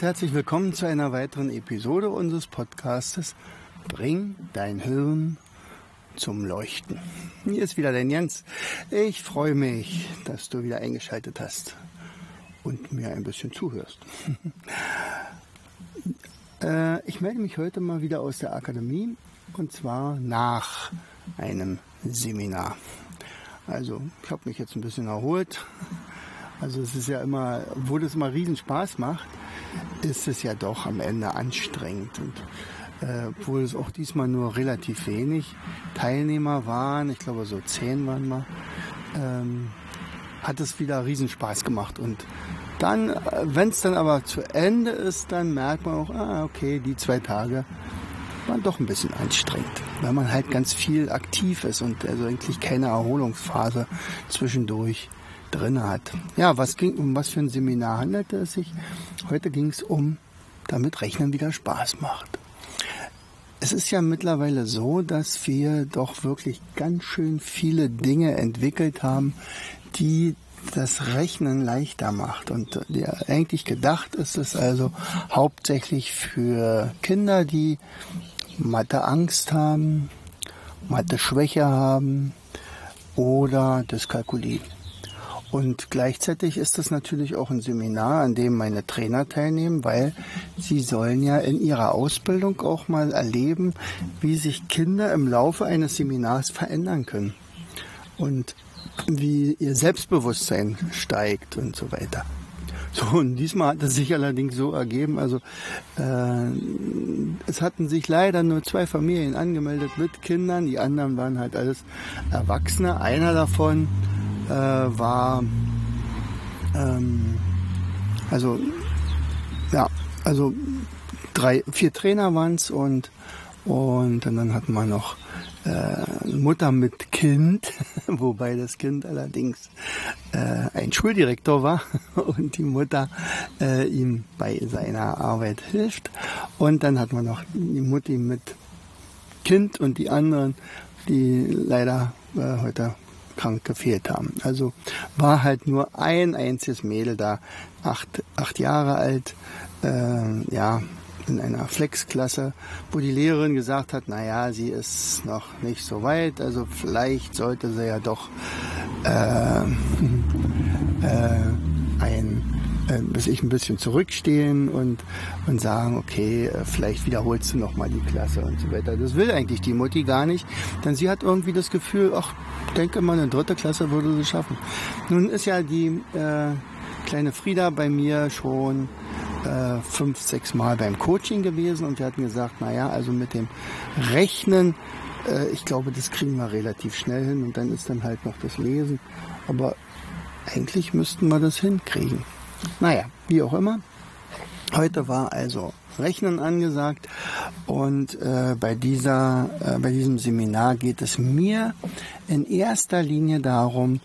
Und herzlich willkommen zu einer weiteren Episode unseres Podcastes Bring dein Hirn zum Leuchten. Hier ist wieder dein Jens. Ich freue mich, dass du wieder eingeschaltet hast und mir ein bisschen zuhörst. Äh, ich melde mich heute mal wieder aus der Akademie und zwar nach einem Seminar. Also ich habe mich jetzt ein bisschen erholt. Also es ist ja immer, obwohl es immer riesen Spaß macht, ist es ja doch am Ende anstrengend. Und äh, obwohl es auch diesmal nur relativ wenig Teilnehmer waren, ich glaube so zehn waren mal, ähm, hat es wieder riesen Spaß gemacht. Und dann, äh, wenn es dann aber zu Ende ist, dann merkt man auch, ah, okay, die zwei Tage waren doch ein bisschen anstrengend, weil man halt ganz viel aktiv ist und also eigentlich keine Erholungsphase zwischendurch drin hat. Ja, was ging, um was für ein Seminar handelte es sich? Heute ging es um, damit Rechnen wieder Spaß macht. Es ist ja mittlerweile so, dass wir doch wirklich ganz schön viele Dinge entwickelt haben, die das Rechnen leichter macht. Und ja, eigentlich gedacht ist es also hauptsächlich für Kinder, die Mathe-Angst haben, Mathe-Schwäche haben oder Dyskalkulie. Und gleichzeitig ist das natürlich auch ein Seminar, an dem meine Trainer teilnehmen, weil sie sollen ja in ihrer Ausbildung auch mal erleben, wie sich Kinder im Laufe eines Seminars verändern können. Und wie ihr Selbstbewusstsein steigt und so weiter. So, und diesmal hat es sich allerdings so ergeben, also äh, es hatten sich leider nur zwei Familien angemeldet mit Kindern, die anderen waren halt alles Erwachsene. Einer davon äh, war, ähm, also ja, also drei, vier Trainer waren es und, und dann hatten wir noch äh, Mutter mit Kind, wobei das Kind allerdings äh, ein Schuldirektor war und die Mutter äh, ihm bei seiner Arbeit hilft. Und dann hat man noch die Mutti mit Kind und die anderen, die leider äh, heute krank gefehlt haben. Also war halt nur ein einziges Mädel da, acht, acht Jahre alt, äh, ja, in einer Flexklasse, wo die Lehrerin gesagt hat, naja, sie ist noch nicht so weit, also vielleicht sollte sie ja doch äh, äh, ein äh, bis ich ein bisschen zurückstehen und, und sagen, okay, äh, vielleicht wiederholst du noch mal die Klasse und so weiter. Das will eigentlich die Mutti gar nicht, denn sie hat irgendwie das Gefühl, ach, denke mal, eine dritte Klasse würde sie schaffen. Nun ist ja die äh, kleine Frieda bei mir schon äh, fünf, sechs Mal beim Coaching gewesen und wir hatten gesagt, naja, also mit dem Rechnen, äh, ich glaube, das kriegen wir relativ schnell hin und dann ist dann halt noch das Lesen. Aber eigentlich müssten wir das hinkriegen. Naja, wie auch immer. Heute war also Rechnen angesagt und äh, bei, dieser, äh, bei diesem Seminar geht es mir in erster Linie darum,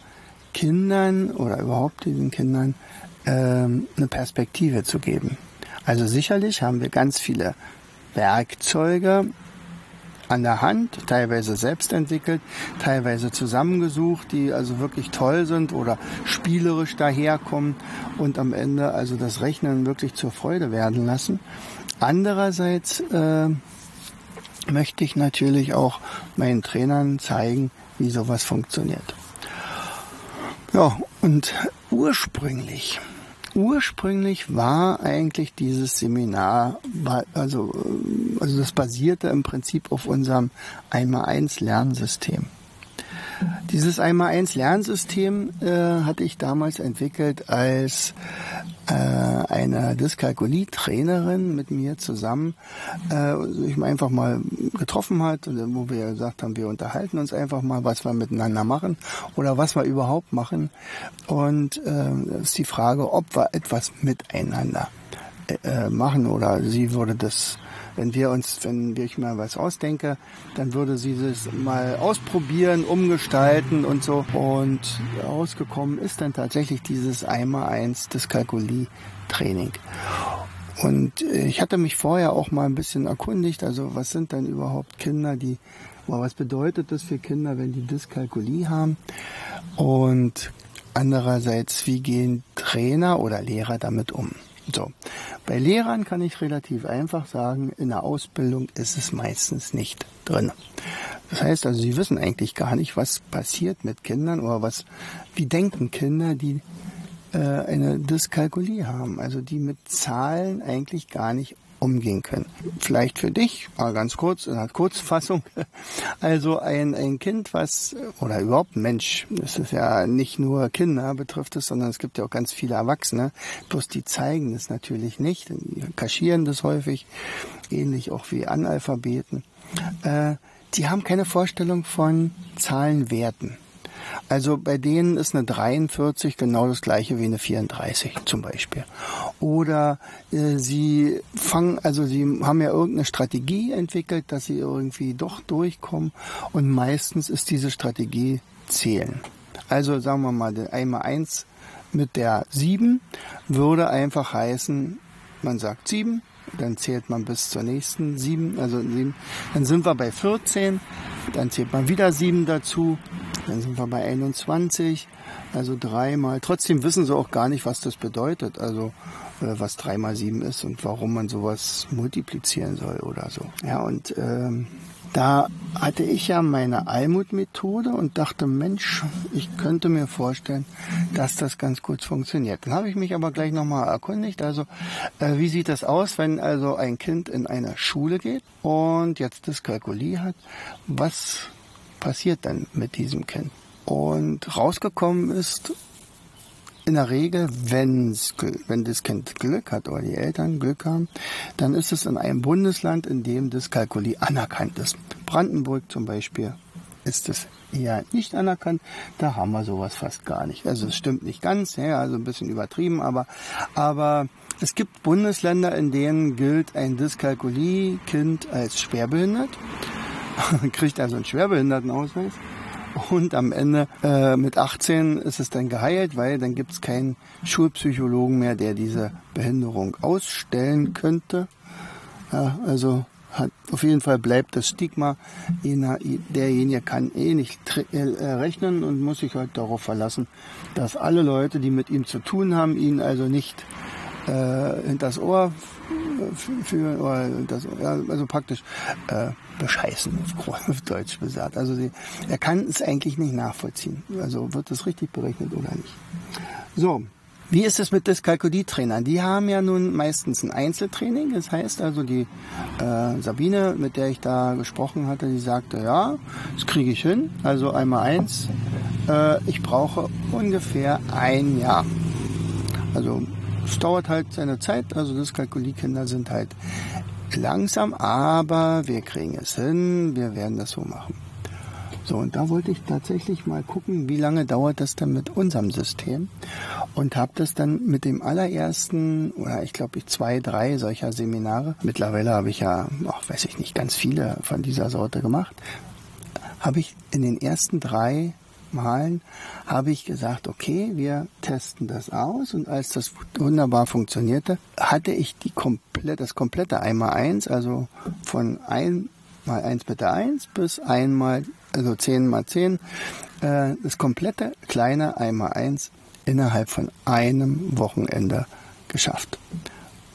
Kindern oder überhaupt diesen Kindern ähm, eine Perspektive zu geben. Also sicherlich haben wir ganz viele Werkzeuge an der Hand, teilweise selbst entwickelt, teilweise zusammengesucht, die also wirklich toll sind oder spielerisch daherkommen und am Ende also das Rechnen wirklich zur Freude werden lassen. Andererseits äh, möchte ich natürlich auch meinen Trainern zeigen, wie sowas funktioniert. Ja, und ursprünglich ursprünglich war eigentlich dieses Seminar, also, also das basierte im Prinzip auf unserem 1x1 Lernsystem. Dieses 1x1 Lernsystem äh, hatte ich damals entwickelt, als äh, eine Dyskalkulie-Trainerin mit mir zusammen äh, sich einfach mal getroffen hat, wo wir gesagt haben, wir unterhalten uns einfach mal, was wir miteinander machen oder was wir überhaupt machen. Und äh, ist die Frage, ob wir etwas miteinander äh, machen oder sie würde das, wenn wir uns, wenn ich mal was ausdenke, dann würde sie das mal ausprobieren, umgestalten und so. Und rausgekommen ist dann tatsächlich dieses einmal eins des Kalkulie-Training. Und ich hatte mich vorher auch mal ein bisschen erkundigt, also was sind denn überhaupt Kinder, die, was bedeutet das für Kinder, wenn die Dyskalkulie haben? Und andererseits, wie gehen Trainer oder Lehrer damit um? So. Bei Lehrern kann ich relativ einfach sagen, in der Ausbildung ist es meistens nicht drin. Das heißt also, sie wissen eigentlich gar nicht, was passiert mit Kindern oder was, wie denken Kinder, die äh, eine Dyskalkulie haben, also die mit Zahlen eigentlich gar nicht umgehen können. Vielleicht für dich, mal ganz kurz, in der Kurzfassung. Also ein, ein Kind, was, oder überhaupt ein Mensch, das ist ja nicht nur Kinder betrifft es, sondern es gibt ja auch ganz viele Erwachsene, bloß die zeigen es natürlich nicht, kaschieren das häufig, ähnlich auch wie Analphabeten. Äh, die haben keine Vorstellung von Zahlenwerten. Also bei denen ist eine 43 genau das gleiche wie eine 34 zum Beispiel. Oder äh, sie fangen, also sie haben ja irgendeine Strategie entwickelt, dass sie irgendwie doch durchkommen und meistens ist diese Strategie zählen. Also sagen wir mal, einmal eins mit der 7 würde einfach heißen, man sagt 7, dann zählt man bis zur nächsten 7, also 7, dann sind wir bei 14, dann zählt man wieder 7 dazu, dann sind wir bei 21, also dreimal. Trotzdem wissen sie auch gar nicht, was das bedeutet, also äh, was 3 mal 7 ist und warum man sowas multiplizieren soll oder so. Ja, und ähm, da hatte ich ja meine Almut-Methode und dachte, Mensch, ich könnte mir vorstellen, dass das ganz gut funktioniert. Dann habe ich mich aber gleich nochmal erkundigt. Also, äh, wie sieht das aus, wenn also ein Kind in eine Schule geht und jetzt das Kalkulier hat? Was passiert dann mit diesem Kind? Und rausgekommen ist, in der Regel, wenn's, wenn das Kind Glück hat oder die Eltern Glück haben, dann ist es in einem Bundesland, in dem das Kalkuli anerkannt ist. Brandenburg zum Beispiel ist es eher nicht anerkannt. Da haben wir sowas fast gar nicht. Also es stimmt nicht ganz, ja, also ein bisschen übertrieben, aber, aber es gibt Bundesländer, in denen gilt ein Dyskalkulie-Kind als schwerbehindert, kriegt also einen Schwerbehindertenausweis und am Ende äh, mit 18 ist es dann geheilt, weil dann gibt es keinen Schulpsychologen mehr, der diese Behinderung ausstellen könnte. Ja, also hat, auf jeden Fall bleibt das Stigma, derjenige kann eh nicht äh, rechnen und muss sich halt darauf verlassen, dass alle Leute, die mit ihm zu tun haben, ihn also nicht äh, das Ohr führen oder das, ja, also praktisch äh, bescheißen, auf Deutsch gesagt. Also sie, er kann es eigentlich nicht nachvollziehen. Also wird das richtig berechnet oder nicht. So, wie ist es mit Dyskalkulie-Trainern? Die haben ja nun meistens ein Einzeltraining. Das heißt also, die äh, Sabine, mit der ich da gesprochen hatte, die sagte, ja, das kriege ich hin. Also einmal eins. Äh, ich brauche ungefähr ein Jahr. Also es dauert halt seine Zeit. Also Dyskalkulie-Kinder sind halt langsam, aber wir kriegen es hin. Wir werden das so machen. So, und da wollte ich tatsächlich mal gucken, wie lange dauert das dann mit unserem System und habe das dann mit dem allerersten, oder ich glaube ich zwei, drei solcher Seminare, mittlerweile habe ich ja, ach, weiß ich nicht, ganz viele von dieser Sorte gemacht, habe ich in den ersten drei Malen habe ich gesagt, okay, wir testen das aus und als das wunderbar funktionierte, hatte ich die komplett, das komplette einmal eins, also von ein mal eins bitte eins bis einmal also 10 mal 10, äh, das komplette kleine einmal eins innerhalb von einem Wochenende geschafft.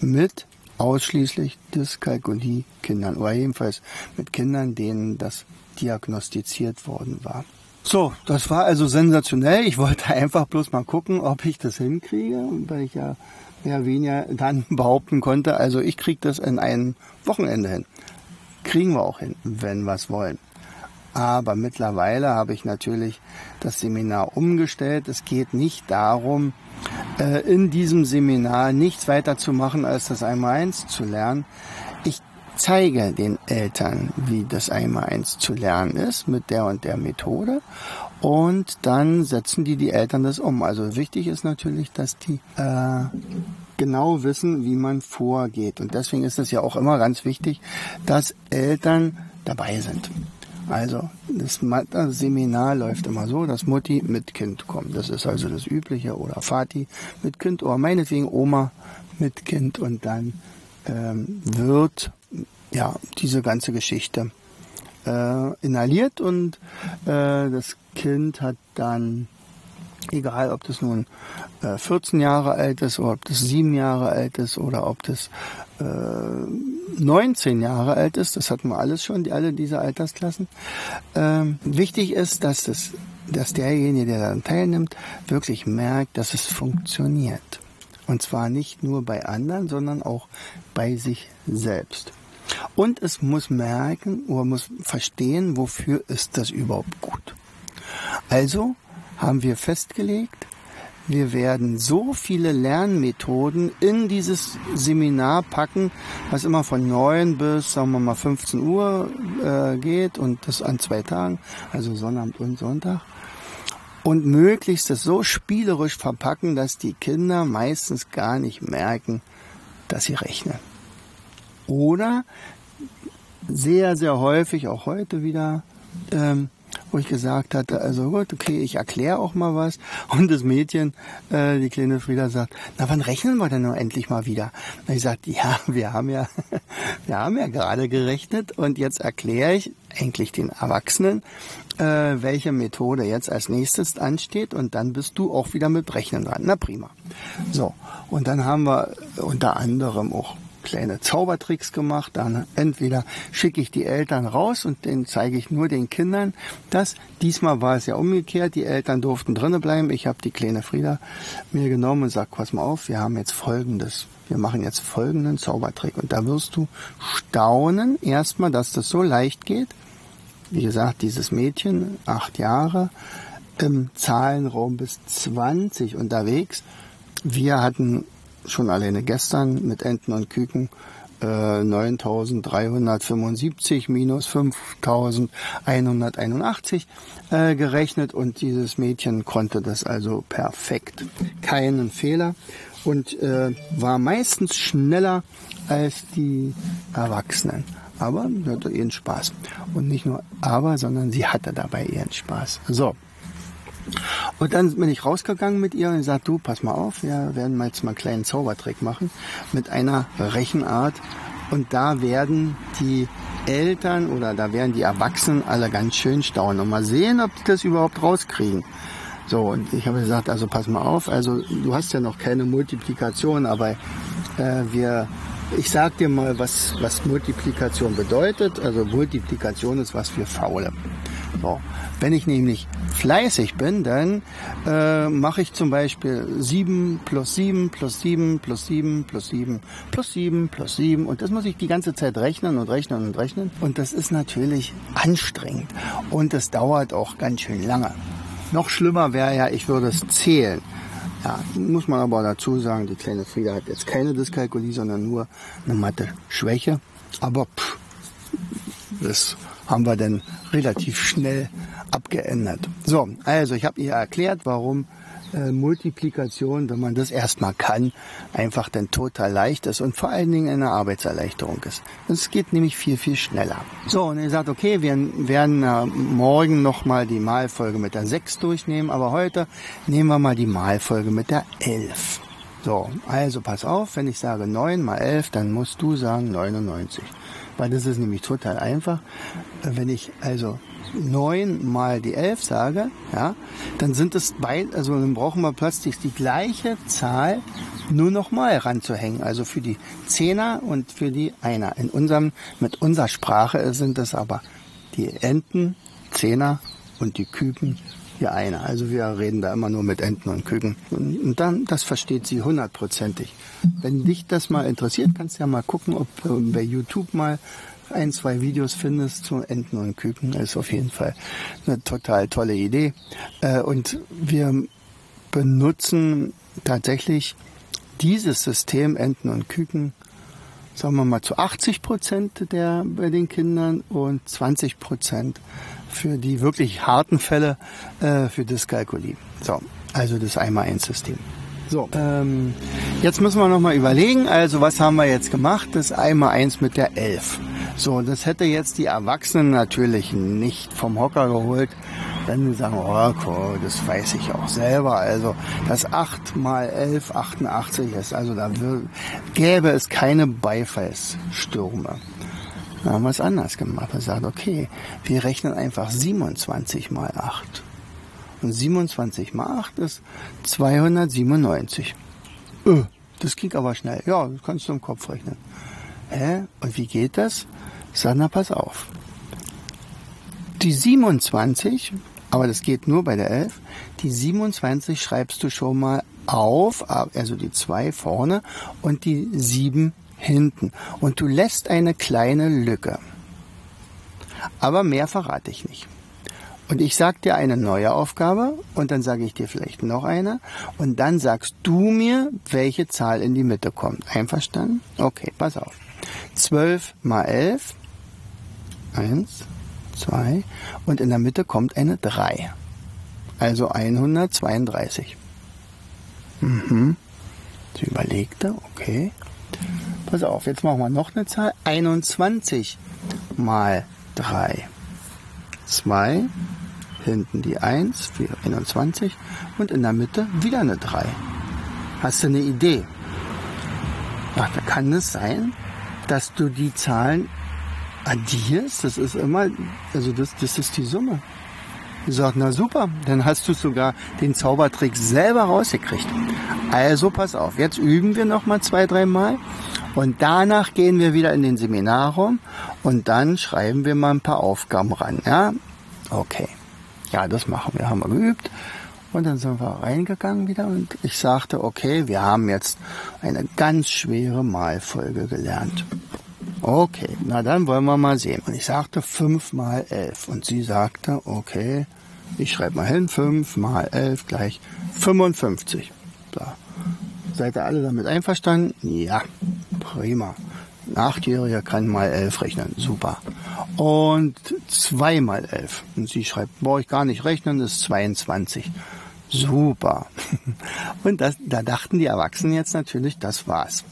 Mit ausschließlich Dyskalkulie-Kindern oder jedenfalls mit Kindern, denen das diagnostiziert worden war. So, das war also sensationell. Ich wollte einfach bloß mal gucken, ob ich das hinkriege, weil ich ja mehr weniger dann behaupten konnte, also ich kriege das in einem Wochenende hin. Kriegen wir auch hin, wenn wir es wollen. Aber mittlerweile habe ich natürlich das Seminar umgestellt. Es geht nicht darum, äh, in diesem Seminar nichts weiter zu machen, als das Einmal-Eins zu lernen. Zeige den Eltern, wie das Einmal-Eins zu lernen ist mit der und der Methode. Und dann setzen die die Eltern das um. Also wichtig ist natürlich, dass die äh, genau wissen, wie man vorgeht. Und deswegen ist es ja auch immer ganz wichtig, dass Eltern dabei sind. Also das, Seminar läuft immer so, dass Mutti mit Kind kommt. Das ist also das Übliche. Oder Vati mit Kind oder meinetwegen Oma mit Kind. Und dann ähm, wird ja diese ganze Geschichte äh, inhaliert und äh, das Kind hat dann egal ob das nun äh, 14 Jahre alt ist oder ob das 7 Jahre alt ist oder ob das äh, 19 Jahre alt ist, das hatten wir alles schon, die, alle diese Altersklassen. Ähm, wichtig ist, dass, das, dass derjenige, der daran teilnimmt, wirklich merkt, dass es funktioniert. Und zwar nicht nur bei anderen, sondern auch bei sich selbst. Und es muss merken oder muss verstehen, wofür ist das überhaupt gut. Also haben wir festgelegt, wir werden so viele Lernmethoden in dieses Seminar packen, was immer von 9 bis, sagen wir mal, 15 Uhr äh, geht und das an zwei Tagen, also Sonnabend und Sonntag. Und möglichst das so spielerisch verpacken, dass die Kinder meistens gar nicht merken, dass sie rechnen. Oder sehr, sehr häufig, auch heute wieder, ähm, wo ich gesagt hatte, also gut, okay, ich erkläre auch mal was. Und das Mädchen, äh, die kleine Frieda sagt, na wann rechnen wir denn nur endlich mal wieder? Und ich sagte, ja, wir haben ja, wir haben ja gerade gerechnet und jetzt erkläre ich eigentlich den Erwachsenen, äh, welche Methode jetzt als nächstes ansteht und dann bist du auch wieder mit Rechnen dran. Na prima. So, und dann haben wir unter anderem auch kleine Zaubertricks gemacht. Dann entweder schicke ich die Eltern raus und den zeige ich nur den Kindern das. Diesmal war es ja umgekehrt. Die Eltern durften drinnen bleiben. Ich habe die kleine Frieda mir genommen und sag, pass mal auf, wir haben jetzt folgendes. Wir machen jetzt folgenden Zaubertrick. Und da wirst du staunen, erstmal, dass das so leicht geht. Wie gesagt, dieses Mädchen, acht Jahre, im Zahlenraum bis 20 unterwegs. Wir hatten schon alleine gestern mit Enten und Küken äh, 9.375 minus 5.181 äh, gerechnet und dieses Mädchen konnte das also perfekt. Keinen Fehler und äh, war meistens schneller als die Erwachsenen. Aber sie hatte ihren Spaß. Und nicht nur aber, sondern sie hatte dabei ihren Spaß. So, und dann bin ich rausgegangen mit ihr und gesagt, du, pass mal auf, wir werden mal jetzt mal einen kleinen Zaubertrick machen mit einer Rechenart. Und da werden die Eltern oder da werden die Erwachsenen alle ganz schön staunen und mal sehen, ob die das überhaupt rauskriegen. So, und ich habe gesagt, also pass mal auf, also du hast ja noch keine Multiplikation, aber äh, wir, ich sag dir mal, was, was Multiplikation bedeutet. Also Multiplikation ist was für Faule. So. Wenn ich nämlich fleißig bin, dann äh, mache ich zum Beispiel 7 plus 7 plus 7 plus 7 plus 7 plus 7 plus 7 und das muss ich die ganze Zeit rechnen und rechnen und rechnen und das ist natürlich anstrengend und es dauert auch ganz schön lange. Noch schlimmer wäre ja, ich würde es zählen. Ja, muss man aber dazu sagen, die kleine Frieda hat jetzt keine Dyskalkulie, sondern nur eine Mathe-Schwäche. Aber pff, das haben wir dann relativ schnell abgeändert. So, also ich habe ihr erklärt, warum äh, Multiplikation, wenn man das erstmal kann, einfach dann total leicht ist und vor allen Dingen eine Arbeitserleichterung ist. Es geht nämlich viel, viel schneller. So, und ihr sagt, okay, wir werden äh, morgen nochmal die Malfolge mit der 6 durchnehmen, aber heute nehmen wir mal die Malfolge mit der 11. So, also pass auf, wenn ich sage 9 mal 11, dann musst du sagen 99 weil das ist nämlich total einfach. Wenn ich also 9 mal die 11 sage, ja, dann sind es beide, also dann brauchen wir plötzlich die gleiche Zahl nur noch mal ranzuhängen. Also für die Zehner und für die Einer. In unserem, mit unserer Sprache sind es aber die Enten, Zehner und die Küken hier eine. Also wir reden da immer nur mit Enten und Küken. Und dann, das versteht sie hundertprozentig. Wenn dich das mal interessiert, kannst du ja mal gucken, ob du bei YouTube mal ein, zwei Videos findest zu Enten und Küken. Das ist auf jeden Fall eine total tolle Idee. Äh, und wir benutzen tatsächlich dieses System Enten und Küken sagen wir mal zu 80 Prozent der bei den Kindern und 20 Prozent für die wirklich harten Fälle äh, für Dyskalkulie. So, also das einmal ein System. So, ähm, jetzt müssen wir nochmal überlegen, also was haben wir jetzt gemacht? Das einmal eins mit der 11. So, das hätte jetzt die Erwachsenen natürlich nicht vom Hocker geholt. Dann sagen, oh, cool, das weiß ich auch selber. Also das 8 mal 11, 88 ist. Also da gäbe es keine Beifallsstürme. Da haben wir es anders gemacht. Wir sagen, okay, wir rechnen einfach 27 mal 8. Und 27 mal 8 ist 297. Öh, das ging aber schnell. Ja, das kannst du im Kopf rechnen. Hä? Und wie geht das? Sag, na, pass auf. Die 27, aber das geht nur bei der 11, die 27 schreibst du schon mal auf, also die 2 vorne und die 7 hinten. Und du lässt eine kleine Lücke. Aber mehr verrate ich nicht. Und ich sag dir eine neue Aufgabe und dann sage ich dir vielleicht noch eine und dann sagst du mir, welche Zahl in die Mitte kommt. Einverstanden? Okay, pass auf. 12 mal 11. 1, 2 und in der Mitte kommt eine 3. Also 132. Mhm. Sie überlegte, okay. Pass auf, jetzt machen wir noch eine Zahl. 21 mal 3. 2 hinten die 1 für 21 und in der Mitte wieder eine 3. Hast du eine Idee? Ach, da kann es sein, dass du die Zahlen addierst. Das ist immer, also das, das ist die Summe. Ich sag, na super, dann hast du sogar den Zaubertrick selber rausgekriegt. Also pass auf, jetzt üben wir noch mal zwei, drei Mal und danach gehen wir wieder in den Seminarraum und dann schreiben wir mal ein paar Aufgaben ran. Ja, okay. Ja, das machen wir, haben wir geübt. Und dann sind wir reingegangen wieder und ich sagte, okay, wir haben jetzt eine ganz schwere Malfolge gelernt. Okay, na dann wollen wir mal sehen. Und ich sagte 5 mal 11. Und sie sagte, okay, ich schreibe mal hin, 5 mal 11 gleich 55. So. Seid ihr alle damit einverstanden? Ja, prima. Ein Achtjähriger kann mal 11 rechnen. Super. Und 2 mal 11. Und sie schreibt, brauche ich gar nicht rechnen, das ist 22. Super. Und das, da dachten die Erwachsenen jetzt natürlich, das war's.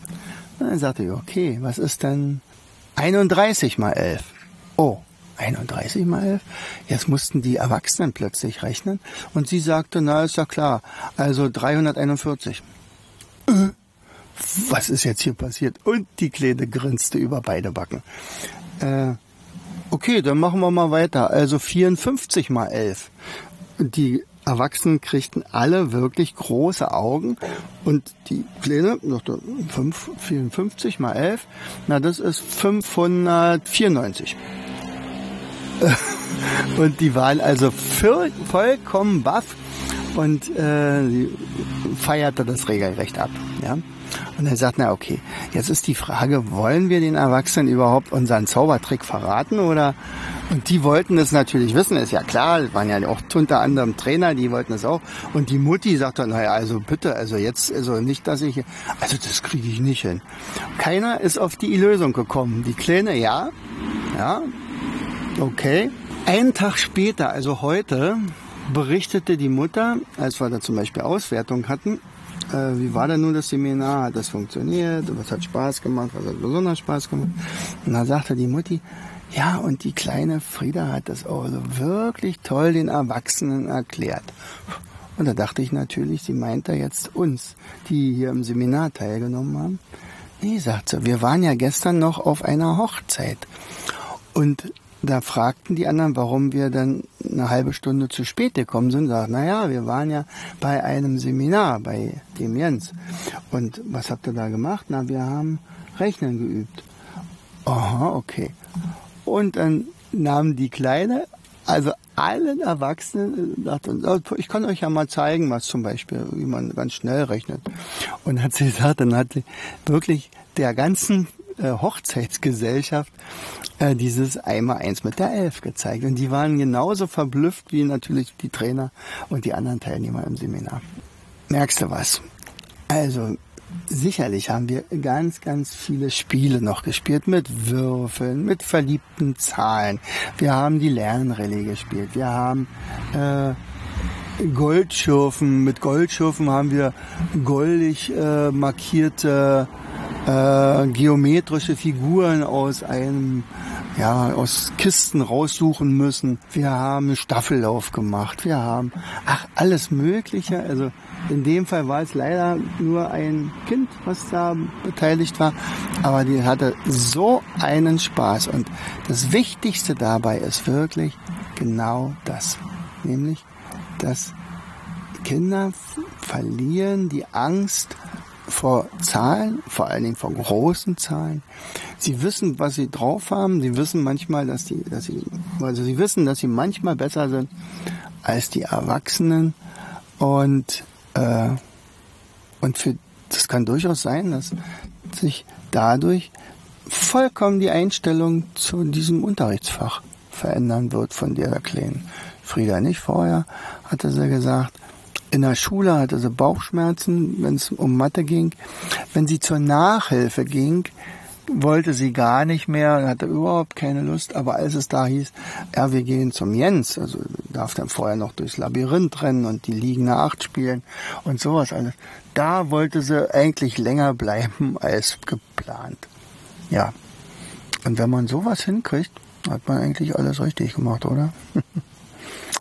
Und dann sagte ich, okay, was ist denn 31 mal 11? Oh, 31 mal 11? Jetzt mussten die Erwachsenen plötzlich rechnen. Und sie sagte, na, ist ja klar, also 341. Äh, was ist jetzt hier passiert? Und die Kleine grinste über beide Backen. Äh, okay, dann machen wir mal weiter. Also 54 mal 11. Die Erwachsenen kriegten alle wirklich große Augen und die Kleine 5, 54 mal 11, na das ist 594. und die waren also vollkommen baff und äh, feierte das regelrecht ab. Ja? Und er sagt, na okay, jetzt ist die Frage, wollen wir den Erwachsenen überhaupt unseren Zaubertrick verraten oder? Und die wollten es natürlich wissen, ist ja klar, waren ja auch unter anderem Trainer, die wollten es auch. Und die Mutti sagt dann, naja, also bitte, also jetzt, also nicht, dass ich, also das kriege ich nicht hin. Keiner ist auf die Lösung gekommen. Die Kleine, ja, ja, okay. Einen Tag später, also heute, berichtete die Mutter, als wir da zum Beispiel Auswertung hatten, äh, wie war denn nun das Seminar? Hat das funktioniert? Was hat Spaß gemacht? Was hat besonders Spaß gemacht? Und dann sagte die Mutti, ja, und die kleine Frieda hat das auch so wirklich toll den Erwachsenen erklärt. Und da dachte ich natürlich, sie meint da jetzt uns, die hier im Seminar teilgenommen haben. Nee, sagt sie, wir waren ja gestern noch auf einer Hochzeit. Und da fragten die anderen, warum wir dann eine halbe Stunde zu spät gekommen sind. Sagt, na ja, wir waren ja bei einem Seminar bei dem Jens. Und was habt ihr da gemacht? Na, wir haben Rechnen geübt. Aha, okay. Und dann nahm die Kleine, also allen Erwachsenen, sagten, oh, ich kann euch ja mal zeigen, was zum Beispiel, wie man ganz schnell rechnet. Und hat sie gesagt, dann hat sie wirklich der ganzen äh, Hochzeitsgesellschaft äh, dieses einmal eins mit der Elf gezeigt. Und die waren genauso verblüfft wie natürlich die Trainer und die anderen Teilnehmer im Seminar. Merkst du was? Also sicherlich haben wir ganz, ganz viele Spiele noch gespielt mit Würfeln, mit verliebten Zahlen. Wir haben die Lernrallye gespielt. Wir haben äh, Goldschürfen. Mit Goldschürfen haben wir goldig äh, markierte äh, geometrische Figuren aus einem ja, aus Kisten raussuchen müssen. Wir haben Staffellauf gemacht. Wir haben, ach, alles Mögliche. Also in dem Fall war es leider nur ein Kind, was da beteiligt war. Aber die hatte so einen Spaß. Und das Wichtigste dabei ist wirklich genau das. Nämlich, dass Kinder verlieren die Angst vor Zahlen, vor allen Dingen vor großen Zahlen. Sie wissen, was sie drauf haben. Sie wissen manchmal, dass sie, dass sie, also sie wissen, dass sie manchmal besser sind als die Erwachsenen. Und, äh, und für, das kann durchaus sein, dass sich dadurch vollkommen die Einstellung zu diesem Unterrichtsfach verändern wird von der Kleinen. Frieda nicht vorher, hatte sie gesagt, in der Schule hatte sie Bauchschmerzen, wenn es um Mathe ging. Wenn sie zur Nachhilfe ging, wollte sie gar nicht mehr, hatte überhaupt keine Lust. Aber als es da hieß, ja, wir gehen zum Jens, also darf dann vorher noch durchs Labyrinth rennen und die liegende Acht spielen und sowas alles. Da wollte sie eigentlich länger bleiben als geplant. Ja. Und wenn man sowas hinkriegt, hat man eigentlich alles richtig gemacht, oder?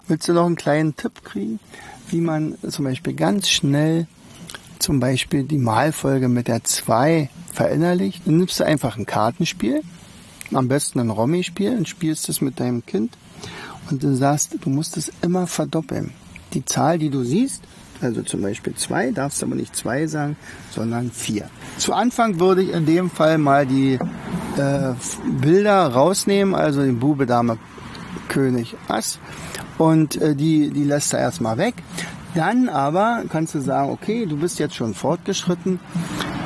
Willst du noch einen kleinen Tipp kriegen? Wie man zum Beispiel ganz schnell zum Beispiel die Malfolge mit der 2 verinnerlicht. Dann nimmst du einfach ein Kartenspiel, am besten ein Rommi-Spiel und spielst es mit deinem Kind und du sagst, du musst es immer verdoppeln. Die Zahl, die du siehst, also zum Beispiel 2, darfst du aber nicht 2 sagen, sondern 4. Zu Anfang würde ich in dem Fall mal die äh, Bilder rausnehmen, also den Bube, Dame, König, Ass und äh, die, die lässt er erstmal weg. Dann aber kannst du sagen, okay, du bist jetzt schon fortgeschritten.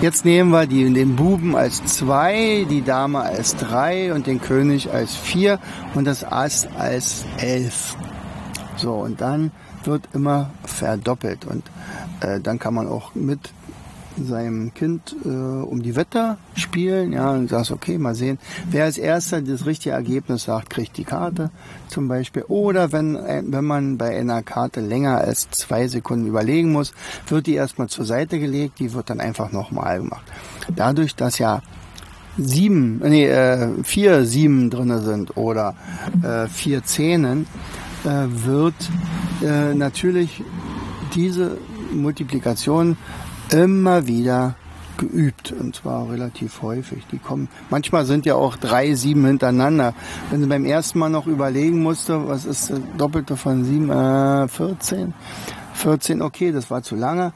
Jetzt nehmen wir die, den Buben als zwei, die Dame als drei und den König als vier und das Ass als elf. So, und dann wird immer verdoppelt und äh, dann kann man auch mit seinem Kind äh, um die Wette spielen, ja, und sagst, okay, mal sehen, wer als erster das richtige Ergebnis sagt, kriegt die Karte zum Beispiel. Oder wenn, äh, wenn man bei einer Karte länger als zwei Sekunden überlegen muss, wird die erstmal zur Seite gelegt, die wird dann einfach nochmal gemacht. Dadurch, dass ja sieben, nee, äh, vier Sieben drinne sind oder äh, vier Zehnen, äh, wird äh, natürlich diese Multiplikation immer wieder geübt und zwar relativ häufig. Die kommen, manchmal sind ja auch drei sieben hintereinander. Wenn sie beim ersten Mal noch überlegen musste, was ist das Doppelte von sieben, äh, 14. 14, okay, das war zu lange.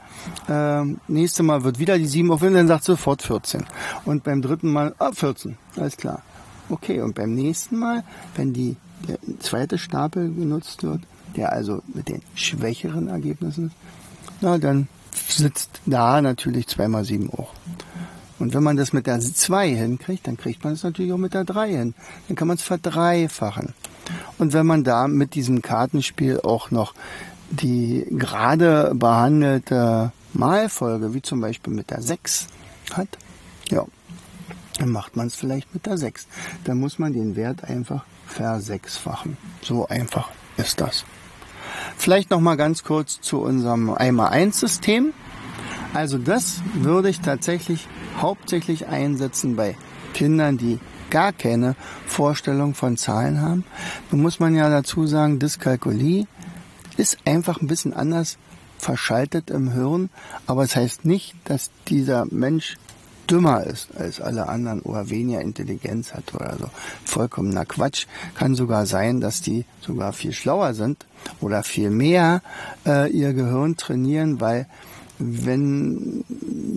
Ähm, nächste Mal wird wieder die 7 aufhören, dann sagt sofort 14. Und beim dritten Mal, ah, 14, alles klar. Okay, und beim nächsten Mal, wenn die, der zweite Stapel genutzt wird, der also mit den schwächeren Ergebnissen, na, dann sitzt da natürlich 2 mal 7 auch. Und wenn man das mit der 2 hinkriegt, dann kriegt man es natürlich auch mit der 3 hin. Dann kann man es verdreifachen. Und wenn man da mit diesem Kartenspiel auch noch die gerade behandelte Malfolge, wie zum Beispiel mit der 6 hat, ja, dann macht man es vielleicht mit der 6. Dann muss man den Wert einfach versechsfachen. So einfach ist das. Vielleicht noch mal ganz kurz zu unserem Eimer 1 System. Also das würde ich tatsächlich hauptsächlich einsetzen bei Kindern, die gar keine Vorstellung von Zahlen haben. Nun muss man ja dazu sagen, Dyskalkulie ist einfach ein bisschen anders verschaltet im Hirn, aber es das heißt nicht, dass dieser Mensch dümmer ist als alle anderen oder weniger Intelligenz hat oder so. Vollkommener Quatsch. Kann sogar sein, dass die sogar viel schlauer sind oder viel mehr äh, ihr Gehirn trainieren, weil wenn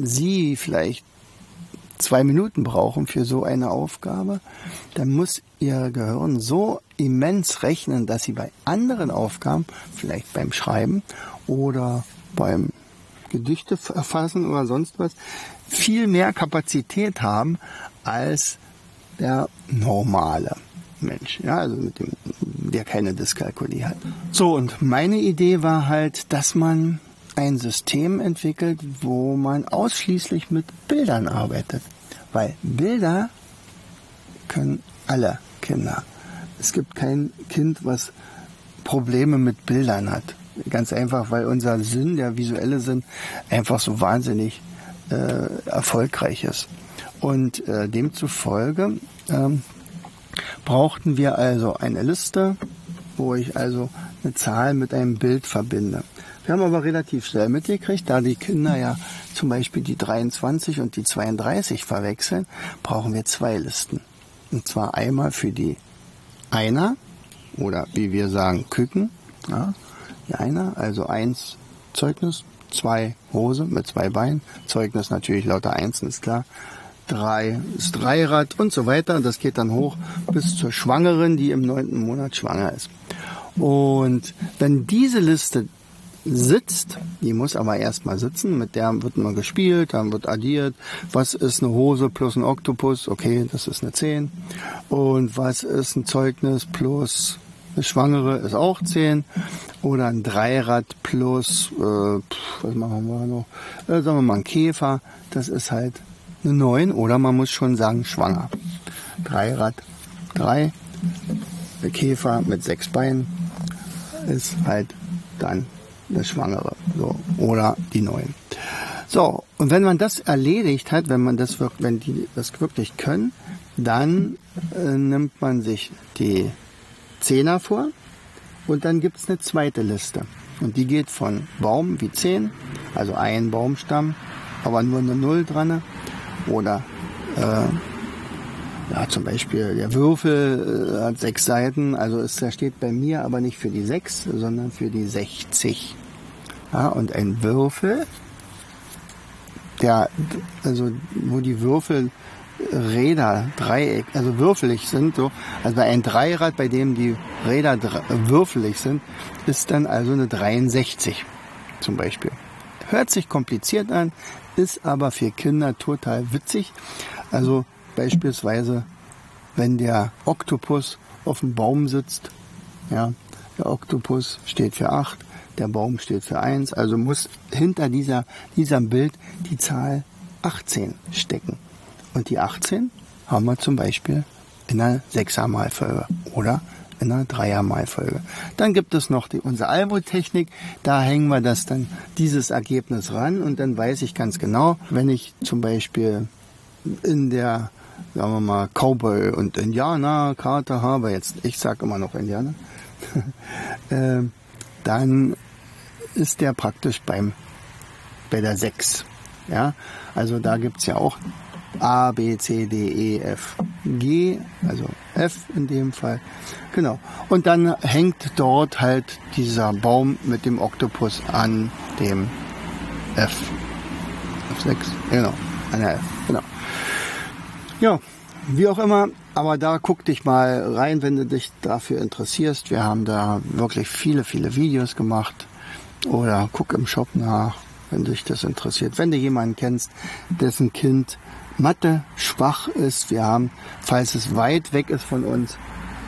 sie vielleicht zwei Minuten brauchen für so eine Aufgabe, dann muss ihr Gehirn so immens rechnen, dass sie bei anderen Aufgaben, vielleicht beim Schreiben oder beim Gedichte erfassen oder sonst was, viel mehr Kapazität haben als der normale Mensch, ja, also mit dem, der keine Dyskalkulie hat. So, und meine Idee war halt, dass man ein System entwickelt, wo man ausschließlich mit Bildern arbeitet. Weil Bilder können alle Kinder. Es gibt kein Kind, was Probleme mit Bildern hat Ganz einfach, weil unser Sinn, der visuelle Sinn, einfach so wahnsinnig äh, erfolgreich ist. Und äh, demzufolge ähm, brauchten wir also eine Liste, wo ich also eine Zahl mit einem Bild verbinde. Wir haben aber relativ schnell mitgekriegt, da die Kinder ja zum Beispiel die 23 und die 32 verwechseln, brauchen wir zwei Listen. Und zwar einmal für die Einer oder wie wir sagen Küken, ja, die Einer, also eins Zeugnis, zwei Hose mit zwei Beinen, Zeugnis natürlich lauter Einsen, ist klar. Drei ist Dreirad und so weiter. Das geht dann hoch bis zur Schwangeren, die im neunten Monat schwanger ist. Und wenn diese Liste sitzt, die muss aber erstmal sitzen, mit der wird man gespielt, dann wird addiert, was ist eine Hose plus ein Oktopus, okay, das ist eine 10. Und was ist ein Zeugnis plus eine Schwangere ist auch 10. Oder ein Dreirad plus, äh, was machen wir noch, äh, sagen wir mal ein Käfer, das ist halt eine 9. Oder man muss schon sagen schwanger. Dreirad 3, Käfer mit sechs Beinen ist halt dann eine Schwangere. So. Oder die neuen. So, und wenn man das erledigt hat, wenn man das wenn die das wirklich können, dann äh, nimmt man sich die Zehner vor und dann gibt es eine zweite Liste. Und die geht von Baum wie 10, also ein Baumstamm, aber nur eine Null dran. Oder äh, ja, zum Beispiel der Würfel äh, hat sechs Seiten, also ist, der steht bei mir aber nicht für die sechs, sondern für die 60. Ja, und ein Würfel, der, also wo die Würfelräder Dreieck, also würfelig sind, so, also bei ein Dreirad, bei dem die Räder würfelig sind, ist dann also eine 63 zum Beispiel. Hört sich kompliziert an, ist aber für Kinder total witzig. Also Beispielsweise, wenn der Oktopus auf dem Baum sitzt, ja, der Oktopus steht für 8, der Baum steht für 1, also muss hinter dieser, diesem Bild die Zahl 18 stecken. Und die 18 haben wir zum Beispiel in einer 6er Malfolge oder in einer 3er Malfolge. Dann gibt es noch die, unsere Albo-Technik, da hängen wir das dann, dieses Ergebnis ran und dann weiß ich ganz genau, wenn ich zum Beispiel in der sagen wir mal, Cowboy und Indianer-Karte habe, jetzt ich sage immer noch Indianer, äh, dann ist der praktisch beim bei der 6. Ja? Also da gibt es ja auch A, B, C, D, E, F, G, also F in dem Fall. Genau. Und dann hängt dort halt dieser Baum mit dem Oktopus an dem F. F6, genau, an der F, genau. Ja, wie auch immer, aber da guck dich mal rein, wenn du dich dafür interessierst. Wir haben da wirklich viele, viele Videos gemacht. Oder guck im Shop nach, wenn dich das interessiert. Wenn du jemanden kennst, dessen Kind Mathe schwach ist. Wir haben, falls es weit weg ist von uns,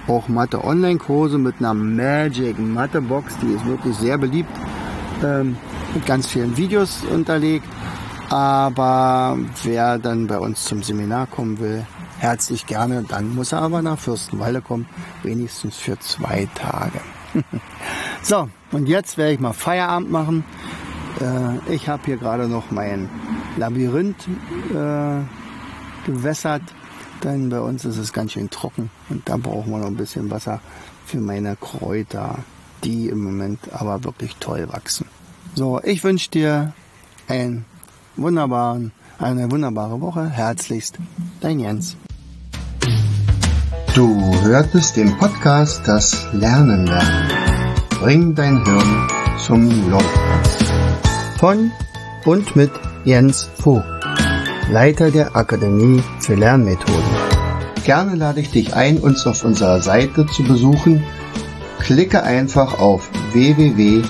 auch Mathe Online-Kurse mit einer Magic Mathe Box. Die ist wirklich sehr beliebt. Ähm, mit ganz vielen Videos unterlegt. Aber wer dann bei uns zum Seminar kommen will, herzlich gerne. Dann muss er aber nach Fürstenwalde kommen, wenigstens für zwei Tage. so, und jetzt werde ich mal Feierabend machen. Äh, ich habe hier gerade noch mein Labyrinth äh, gewässert, denn bei uns ist es ganz schön trocken und da brauchen wir noch ein bisschen Wasser für meine Kräuter, die im Moment aber wirklich toll wachsen. So, ich wünsche dir ein wunderbaren, eine wunderbare Woche. Herzlichst, dein Jens. Du hörtest den Podcast Das Lernen lernen. Bring dein Hirn zum Laufen. Von und mit Jens Vogt, Leiter der Akademie für Lernmethoden. Gerne lade ich dich ein, uns auf unserer Seite zu besuchen. Klicke einfach auf www.lernen.de.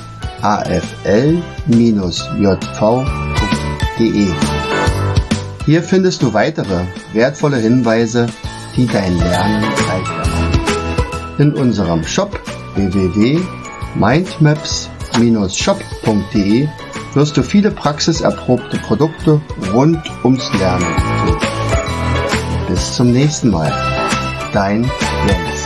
Hier findest du weitere wertvolle Hinweise, die dein Lernen leichter machen. In unserem Shop www.mindmaps-shop.de wirst du viele praxiserprobte Produkte rund ums Lernen finden. Bis zum nächsten Mal. Dein Jens.